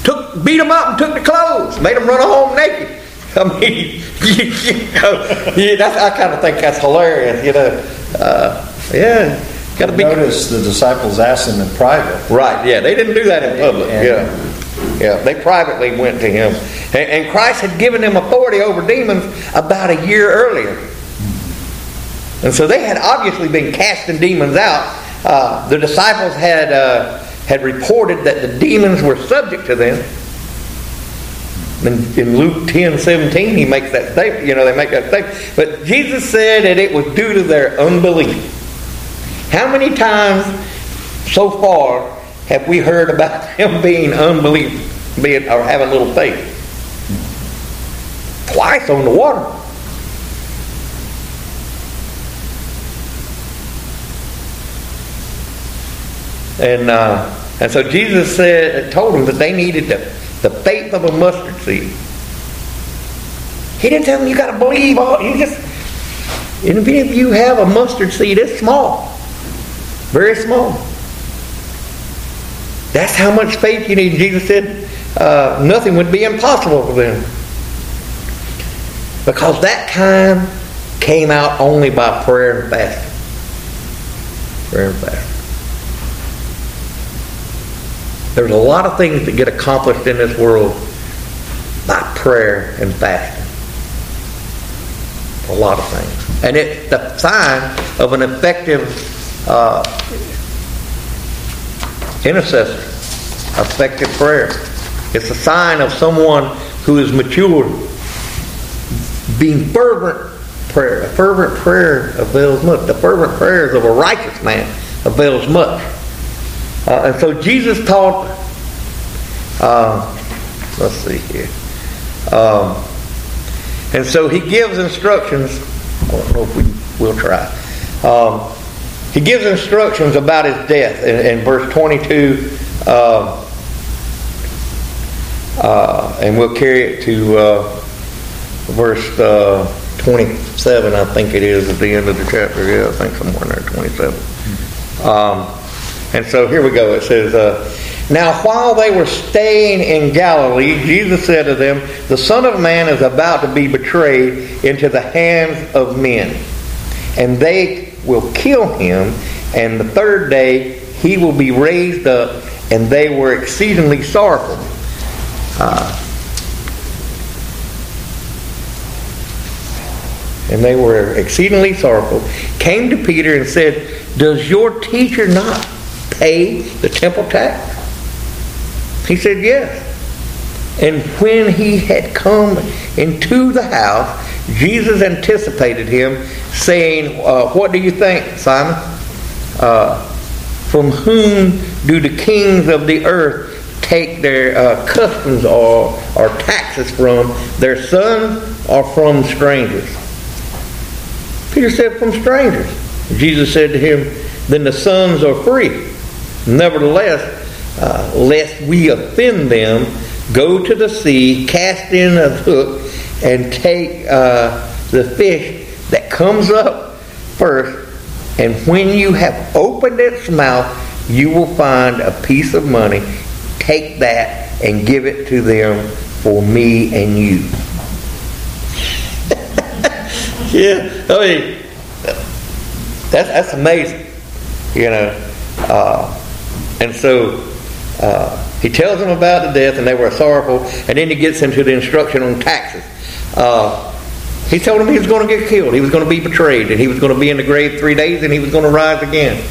Took, beat them up and took the clothes, made them run home naked. I mean, *laughs* you know, yeah, that's, I kind of think that's hilarious, you know. Uh, yeah, got to be Notice the disciples asked him in private. right. Yeah, they didn't do that in public. And- Yeah, yeah, they privately went to him, and, and Christ had given them authority over demons about a year earlier, and so they had obviously been casting demons out. Uh, the disciples had uh, had reported that the demons were subject to them. In, in Luke 10, 17, he makes that statement. You know, they make that statement. But Jesus said that it was due to their unbelief. How many times so far have we heard about *laughs* them being unbelief, being or having little faith? Twice on the water. And uh, and so Jesus said, told them that they needed the, the faith of a mustard seed. He didn't tell them you got to believe all. You just and if you have a mustard seed, it's small, very small. That's how much faith you need. Jesus said uh, nothing would be impossible for them. Because that time came out only by prayer and fasting. Prayer and fasting. There's a lot of things that get accomplished in this world by prayer and fasting. A lot of things. And it's the sign of an effective uh, intercessor, effective prayer. It's a sign of someone who is mature, being fervent prayer. A fervent prayer avails much. The fervent prayers of a righteous man avails much. Uh, and so Jesus taught, uh, let's see here. Um, and so he gives instructions. I don't know if we will try. Um, he gives instructions about his death in, in verse 22. Uh, uh, and we'll carry it to uh, verse uh, 27, I think it is, at the end of the chapter. Yeah, I think somewhere there, 27. Um, And so here we go. It says, uh, Now while they were staying in Galilee, Jesus said to them, The Son of Man is about to be betrayed into the hands of men. And they will kill him, and the third day he will be raised up. And they were exceedingly sorrowful. Uh, and they were exceedingly sorrowful, came to Peter and said, Does your teacher not pay the temple tax? He said, Yes. And when he had come into the house, Jesus anticipated him, saying, uh, What do you think, Simon? Uh, from whom do the kings of the earth take their uh, customs or, or taxes from? Their sons or from strangers? Peter said, From strangers. Jesus said to him, Then the sons are free. Nevertheless, uh, lest we offend them, go to the sea, cast in a hook, and take uh, the fish that comes up first. And when you have opened its mouth, you will find a piece of money. Take that and give it to them for me and you. *laughs* yeah, I mean, that's, that's amazing, you know. Uh, and so uh, he tells them about the death, and they were sorrowful. And then he gets into the instruction on taxes. Uh, he told them he was going to get killed. He was going to be betrayed, and he was going to be in the grave three days, and he was going to rise again.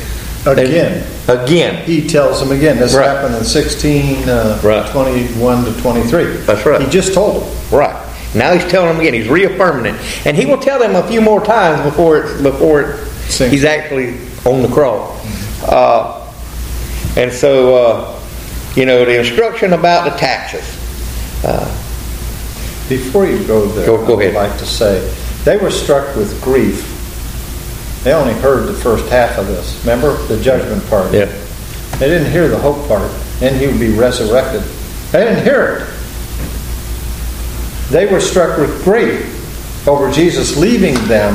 Again. And, again. He tells them again. This right. happened in 16, uh, right. 21 to 23. That's right. He just told them. Right. Now he's telling them again. He's reaffirming it, and he will tell them a few more times before it, before it, he's actually on the cross. Uh, and so, uh, you know, the instruction about the taxes. Uh, Before you go there, go, go ahead. I'd like to say they were struck with grief. They only heard the first half of this. Remember the judgment part? Yeah. They didn't hear the hope part, and he would be resurrected. They didn't hear it. They were struck with grief over Jesus leaving them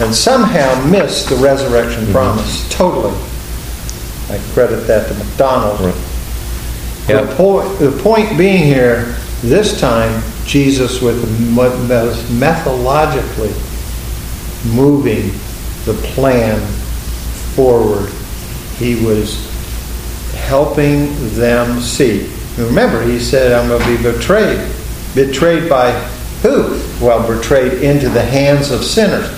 and somehow missed the resurrection mm-hmm. promise totally. I credit that to McDonald. Right. Yep. The, point, the point being here, this time, Jesus was methodologically moving the plan forward. He was helping them see. Remember, he said, I'm going to be betrayed. Betrayed by who? Well, betrayed into the hands of sinners.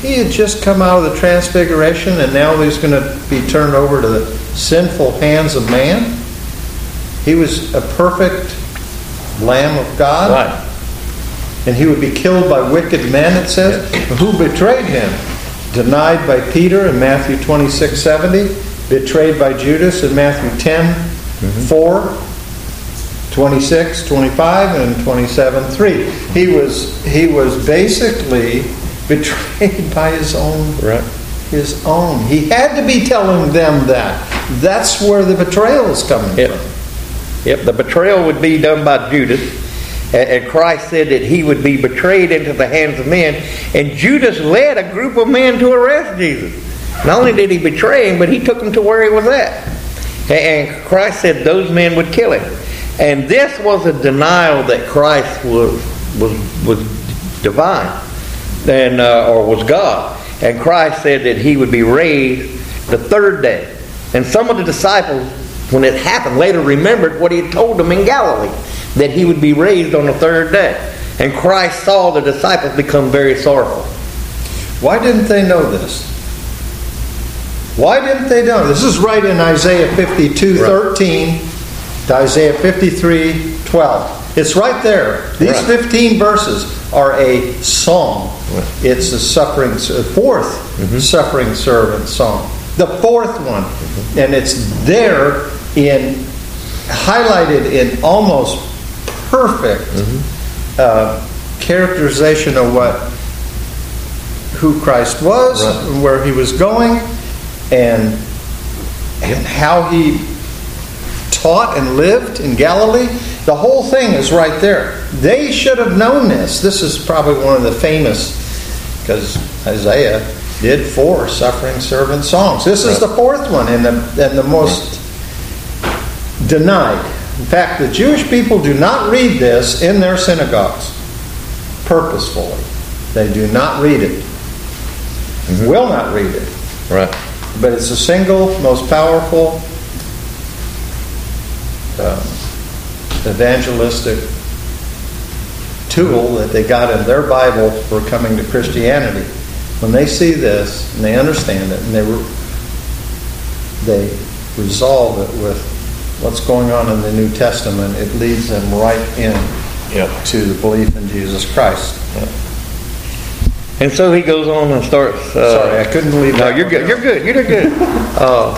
He had just come out of the transfiguration and now he's going to be turned over to the sinful hands of man. He was a perfect Lamb of God. Right. And he would be killed by wicked men, it says. Yes. Who betrayed him? Denied by Peter in Matthew 26 70, betrayed by Judas in Matthew 10 mm-hmm. 4, 26, 25, and 27 3. He was, he was basically betrayed by his own right. his own. He had to be telling them that. That's where the betrayal is coming yep. from. Yep, the betrayal would be done by Judas. And Christ said that he would be betrayed into the hands of men. And Judas led a group of men to arrest Jesus. Not only did he betray him, but he took him to where he was at. And Christ said those men would kill him. And this was a denial that Christ was, was, was divine and, uh, or was God. And Christ said that he would be raised the third day. And some of the disciples, when it happened, later remembered what he had told them in Galilee, that he would be raised on the third day. And Christ saw the disciples become very sorrowful. Why didn't they know this? Why didn't they know? This is right in Isaiah 52 right. 13 to Isaiah 53 12. It's right there. These right. 15 verses are a song. It's the suffering, fourth mm-hmm. suffering servant song. The fourth one, mm-hmm. and it's there in highlighted in almost perfect mm-hmm. uh, characterization of what who Christ was, right. where he was going, and and how he taught and lived in Galilee. The whole thing is right there. They should have known this. This is probably one of the famous, because Isaiah did four suffering servant songs. This is the fourth one and the, and the most denied. In fact, the Jewish people do not read this in their synagogues purposefully. They do not read it, will not read it. Right. But it's the single most powerful um, evangelistic tool that they got in their Bible for coming to Christianity. When they see this and they understand it and they re- they resolve it with what's going on in the New Testament, it leads them right in Yep. to the belief in Jesus Christ. And so he goes on and starts. Uh, Sorry, I couldn't believe No, you're good. You're good. You're good. *laughs* uh,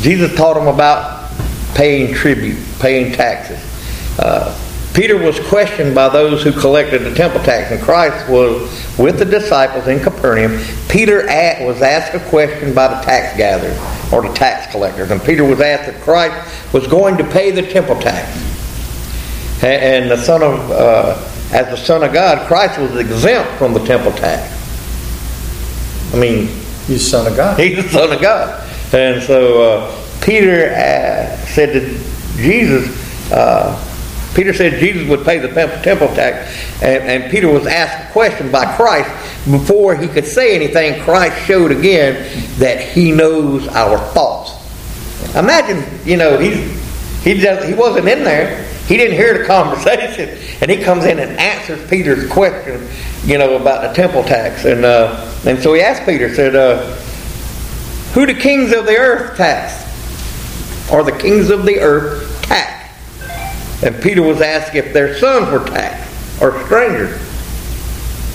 Jesus taught him about paying tribute, paying taxes. Uh, Peter was questioned by those who collected the temple tax, and Christ was with the disciples in Capernaum. Peter a- was asked a question by the tax gatherers or the tax collectors, and Peter was asked if Christ was going to pay the temple tax. A- And the son of, uh, as the son of God, Christ was exempt from the temple tax. I mean, He's Son of God. He's the Son of God. And so uh, Peter uh, said to Jesus, uh, Peter said Jesus would pay the temple tax. And, and Peter was asked a question by Christ. Before he could say anything, Christ showed again that he knows our thoughts. Imagine, you know, he, he, just, he wasn't in there. He didn't hear the *laughs* conversation. And he comes in and answers Peter's question, you know, about the temple tax. And, uh, and so he asked Peter, said, uh, who the kings of the earth tax? Or the kings of the earth tax? And Peter was asked if their sons were taxed or strangers.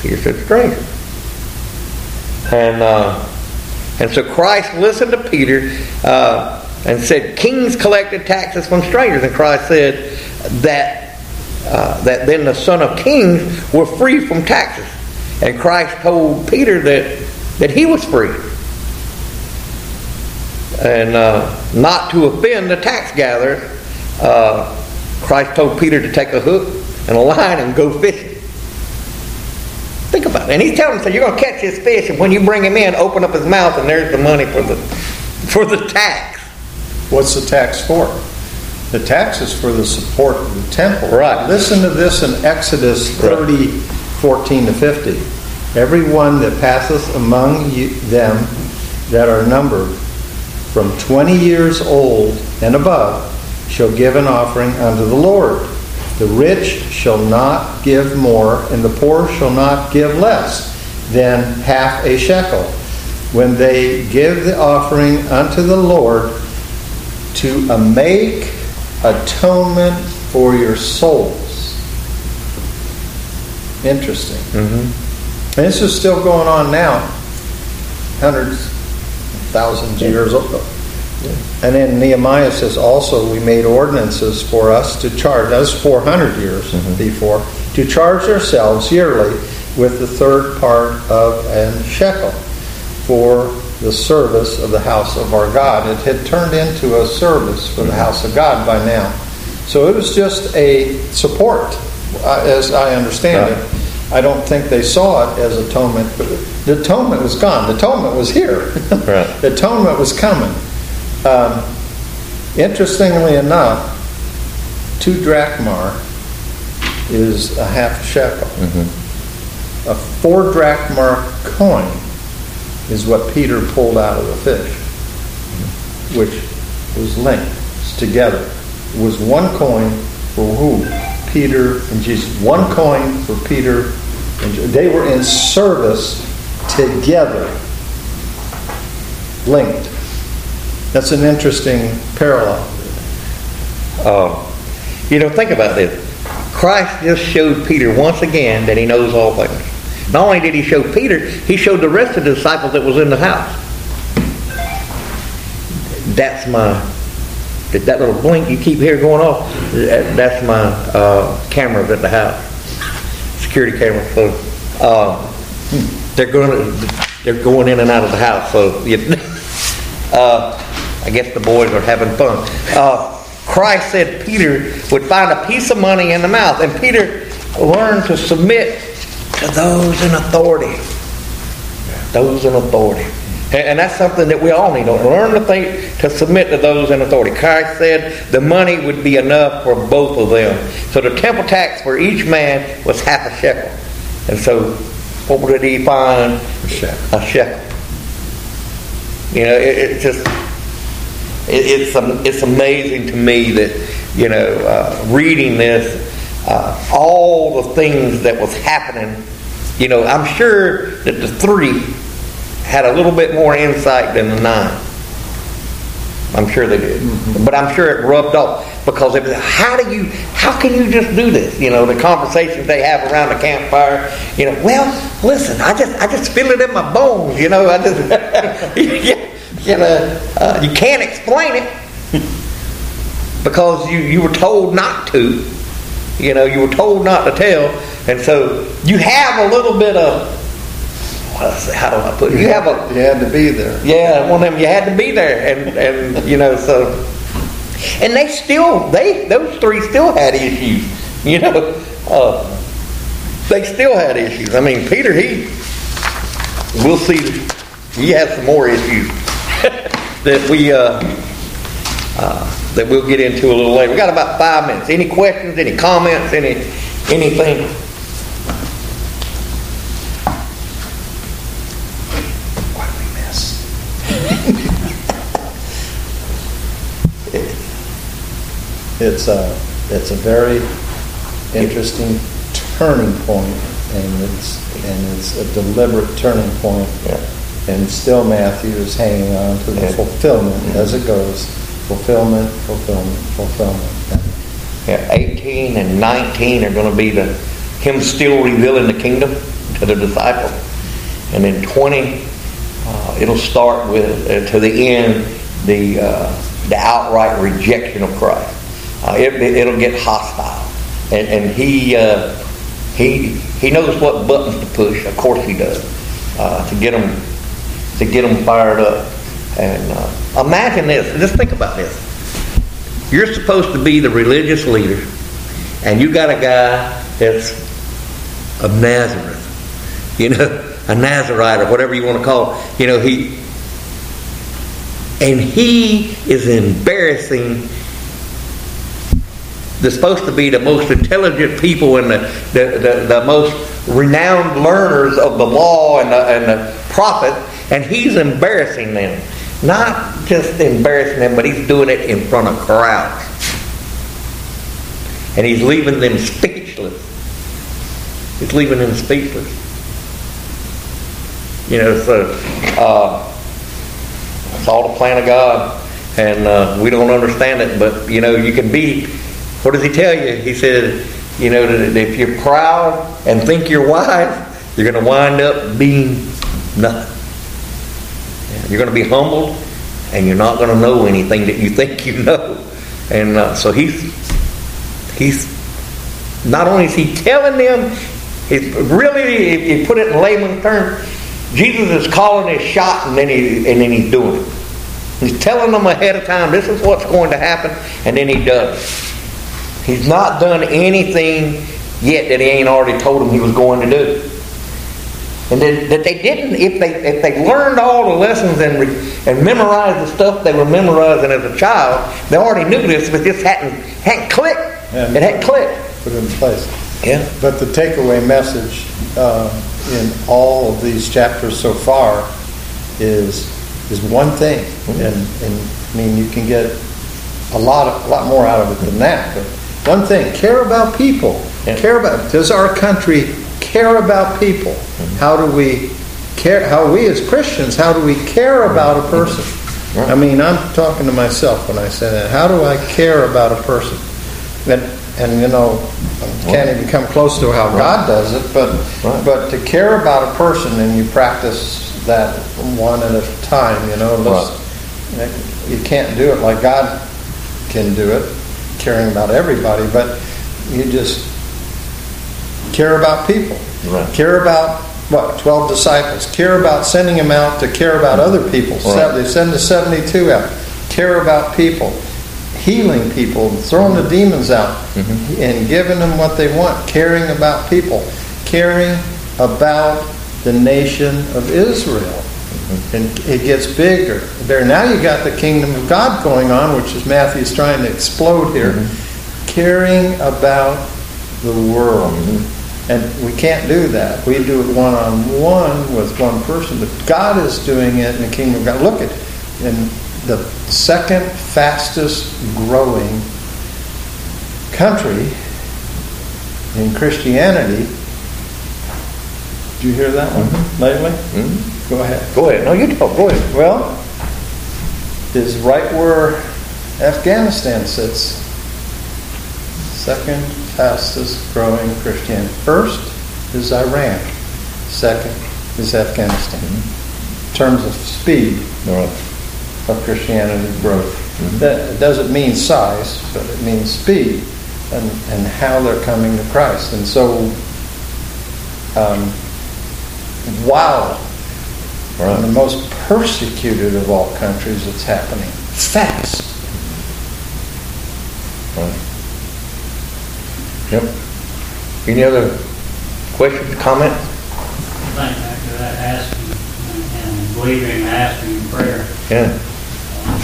Peter said strangers. And uh, and so Christ listened to Peter uh, and said, "Kings collected taxes from strangers." And Christ said that uh, that then the Son of Kings were free from taxes. And Christ told Peter that that he was free and uh, not to offend the tax gatherers, uh, Christ told Peter to take a hook and a line and go fishing. Think about it. And he's telling him, so you're going to catch this fish, and when you bring him in, open up his mouth, and there's the money for the for the tax. What's the tax for? The tax is for the support of the temple. Right. Listen to this in Exodus 30, 14 to 50. Everyone that passeth among you, them that are numbered from 20 years old and above shall give an offering unto the Lord. The rich shall not give more, and the poor shall not give less than half a shekel. When they give the offering unto the Lord to make atonement for your souls. Interesting. Mm-hmm. And this is still going on now, hundreds, thousands of years old. And then Nehemiah says, also we made ordinances for us to charge, that was 400 years before, to charge ourselves yearly with the third part of an shekel for the service of the house of our God. It had turned into a service for the house of God by now. So it was just a support, uh, as I understand Right. it. I don't think they saw it as atonement, but the atonement was gone. The atonement was here. Right. *laughs* the atonement was coming. Um, interestingly enough, two drachma is a half shekel. A four drachma coin is what Peter pulled out of the fish, which was linked together. It was one coin for who? Peter and Jesus. One coin for Peter and Je- they were in service together, linked. That's an interesting parallel. Uh, you know, think about this. Christ just showed Peter once again that he knows all things. Not only did he show Peter, he showed the rest of the disciples that was in the house. That's my, that little blink you keep hearing going off, that's my uh, cameras at the house. Security cameras. So uh, they're going they're going in and out of the house. So you, *laughs* uh, I guess the boys are having fun. Uh, Christ said Peter would find a piece of money in the mouth, and Peter learned to submit to those in authority. those in authority. And, that's something that we all need to learn to think to submit to those in authority. Christ said the money would be enough for both of them. So the temple tax for each man was half a shekel. And so, what did he find? A shekel. A shekel. You know, it, it just it's it's amazing to me that you know uh, reading this, uh, all the things that was happening. You know, I'm sure that the three had a little bit more insight than the nine. I'm sure they did, mm-hmm. but I'm sure it rubbed off because it was, how do you, how can you just do this? You know, the conversations they have around the campfire. You know, well, listen, I just, I just feel it in my bones. You know, I just, *laughs* you know, uh, you can't explain it *laughs* because you, you were told not to. You know, you were told not to tell, and so you have a little bit of how do I put it? You have a you had to be there. Yeah, one of them you had to be there, and and you know so, and they still they those three still had issues. You know, *laughs* uh, they still had issues. I mean, Peter he we'll see he has some more issues that we uh, uh, that we'll get into a little later. We got about five minutes. Any questions? Any comments? Any anything? *laughs* it's a it's a very interesting turning point, and it's and it's a deliberate turning point. Yeah. And still, Matthew is hanging on to the yeah. fulfillment as it goes. Fulfillment, fulfillment, fulfillment. Yeah, 18 and 19 are going to be the him still revealing the kingdom to the disciple. and then 20 uh, it'll start with uh, to the end the uh, the outright rejection of Christ uh, it, will get hostile. And, and he, uh, he, he knows what buttons to push. Of course he does. Uh, to get them, to get them fired up. And uh, imagine this. Just think about this. You're supposed to be the religious leader, and you got a guy that's of Nazareth. You know, *laughs* a Nazarite or whatever you want to call it. You know, he and he is embarrassing they're supposed to be the most intelligent people and the, the, the, the most renowned learners of the law and the, and the prophet, and he's embarrassing them. Not just embarrassing them, but he's doing it in front of crowds. And he's leaving them speechless. He's leaving them speechless. You know, so uh, it's all the plan of God, and uh, we don't understand it. But you know, you can be what does he tell you? He said, you know, that if you're proud and think you're wise, you're going to wind up being nothing. You're going to be humbled, and you're not going to know anything that you think you know. And uh, so he's he's not only is he telling them, it's really if you put it in layman terms, Jesus is calling his shot, and then he and then he's doing it. He's telling them ahead of time, this is what's going to happen, and then he does. He's not done anything yet that he ain't already told them he was going to do. And that, that they didn't, if they if they learned all the lessons and re, and memorized the stuff they were memorizing as a child, they already knew this, but this hadn't hadn't clicked. Yeah. It hadn't clicked. Put it in place. Yeah. But the takeaway message uh, in all of these chapters so far is is one thing, mm-hmm. and and I mean you can get a lot of, a lot more out of it than that, but one thing, care about people. Yeah. Care about does our country care about people? Mm-hmm. How do we care how we as Christians, how do we care about a person? Right. I mean, I'm talking to myself when I say that. How do I care about a person? And, and you know, I can't even come close to how right. God does it, but right. but to care about a person and you practice that one at a time, you know, you can't do it like God can do it caring about everybody, but you just care about people. Right. Care about what? Twelve disciples. Care about sending them out to care about other people. Right. They send the seventy-two out. Care about people. Healing people, throwing the demons out, mm-hmm. and giving them what they want. Caring about people. Caring about the nation of Israel. And it gets bigger. There now you got the kingdom of God going on, which is Matthew's trying to explode here, mm-hmm. caring about the world. And we can't do that. We do it one on one with one person, but God is doing it in the kingdom of God. Look at in the second fastest growing country in Christianity. Did you hear that one mm-hmm. lately? Mm-hmm. Go ahead. Go ahead. No, you talk. Go ahead. Well, is right where Afghanistan sits. Second fastest growing Christianity. First is Iran. Second is Afghanistan. Mm-hmm. In terms of speed right. of Christianity growth. Mm-hmm. That doesn't mean size, but it means speed and, and how they're coming to Christ. And so, um, wow, we're in the most persecuted of all countries, it's happening fast. Right. Yep. Any other questions, comments? I think after that asking and believing and asking in prayer. Yeah. Um,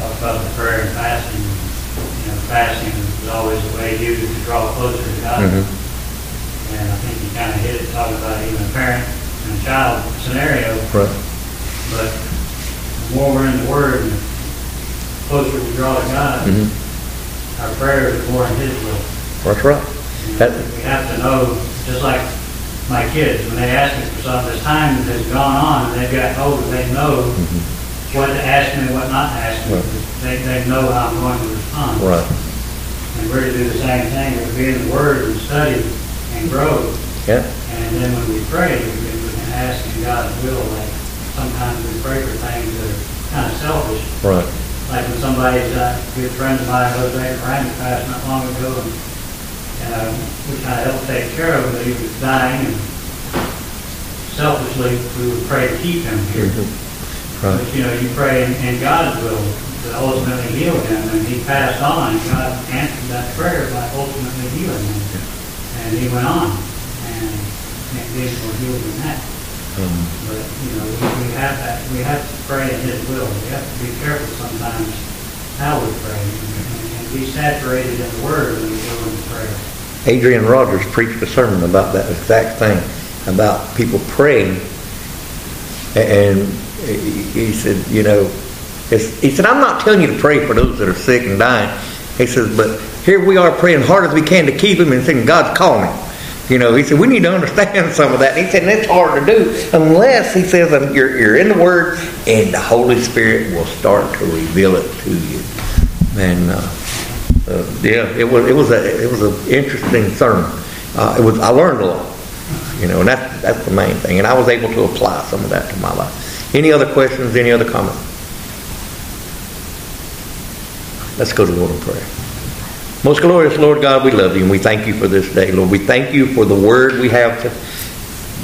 talk about the prayer and fasting. You know, fasting is always the way used to draw closer to God. Mm-hmm. And I think you kind of hit it talking about even a parent and a child scenario. Right. But the more we're in the Word, the closer we draw to God, mm-hmm. our prayers are more in His will. That's right. Know, we have to know, just like my kids, when they ask me for something, as time has gone on and they've gotten older, they know mm-hmm. what to ask me and what not to ask me. Right. They, they know how I'm going to respond. Right. And we're to do the same thing. We're to be in the Word and study and grow. Yeah. And then when we pray, we can ask in God's will. Like sometimes we pray for things that are kind of selfish. Right. Like when somebody's uh, a good friend of mine, Jose Randy, passed not long ago, and uh, kind of helped take care of but he was dying, and selfishly we would pray to keep him here. Mm-hmm. Right. But you know, you pray in, in God's will that ultimately healed him, and he passed on, and God answered that prayer by ultimately healing him. And he went on, and things were healed in that. Mm-hmm. But, you know, we, we have that, we have to pray in his will. We have to be careful sometimes how we pray, and, and be saturated in the Word when we go into prayer. Adrian Rogers preached a sermon about that exact thing, about people praying, and he said, you know, he said, I'm not telling you to pray for those that are sick and dying. He says, but here we are praying hard as we can to keep him and saying, God's calling. You know, he said, we need to understand *laughs* some of that. He said, and it's hard to do unless, he says, you're, you're in the Word and the Holy Spirit will start to reveal it to you. And, uh, uh, yeah, it was, it was a, it was an interesting sermon. Uh, it was, I learned a lot, you know, and that's, that's the main thing. And I was able to apply some of that to my life. Any other questions, any other comments? Let's go to the Lord in prayer. Most glorious Lord God, we love you and we thank you for this day, Lord. We thank you for the word we have to,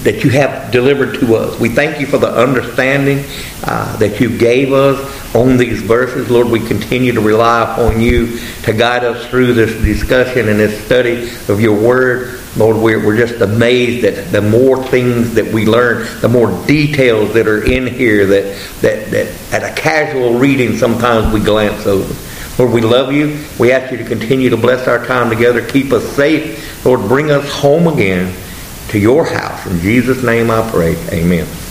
that you have delivered to us. We thank you for the understanding uh, that you gave us on these verses. Lord, we continue to rely upon you to guide us through this discussion and this study of your word. Lord, we're, we're just amazed that the more things that we learn, the more details that are in here that, that, that at a casual reading sometimes we glance over. Lord, we love you. We ask you to continue to bless our time together. Keep us safe. Lord, bring us home again to your house. In Jesus' name I pray. Amen.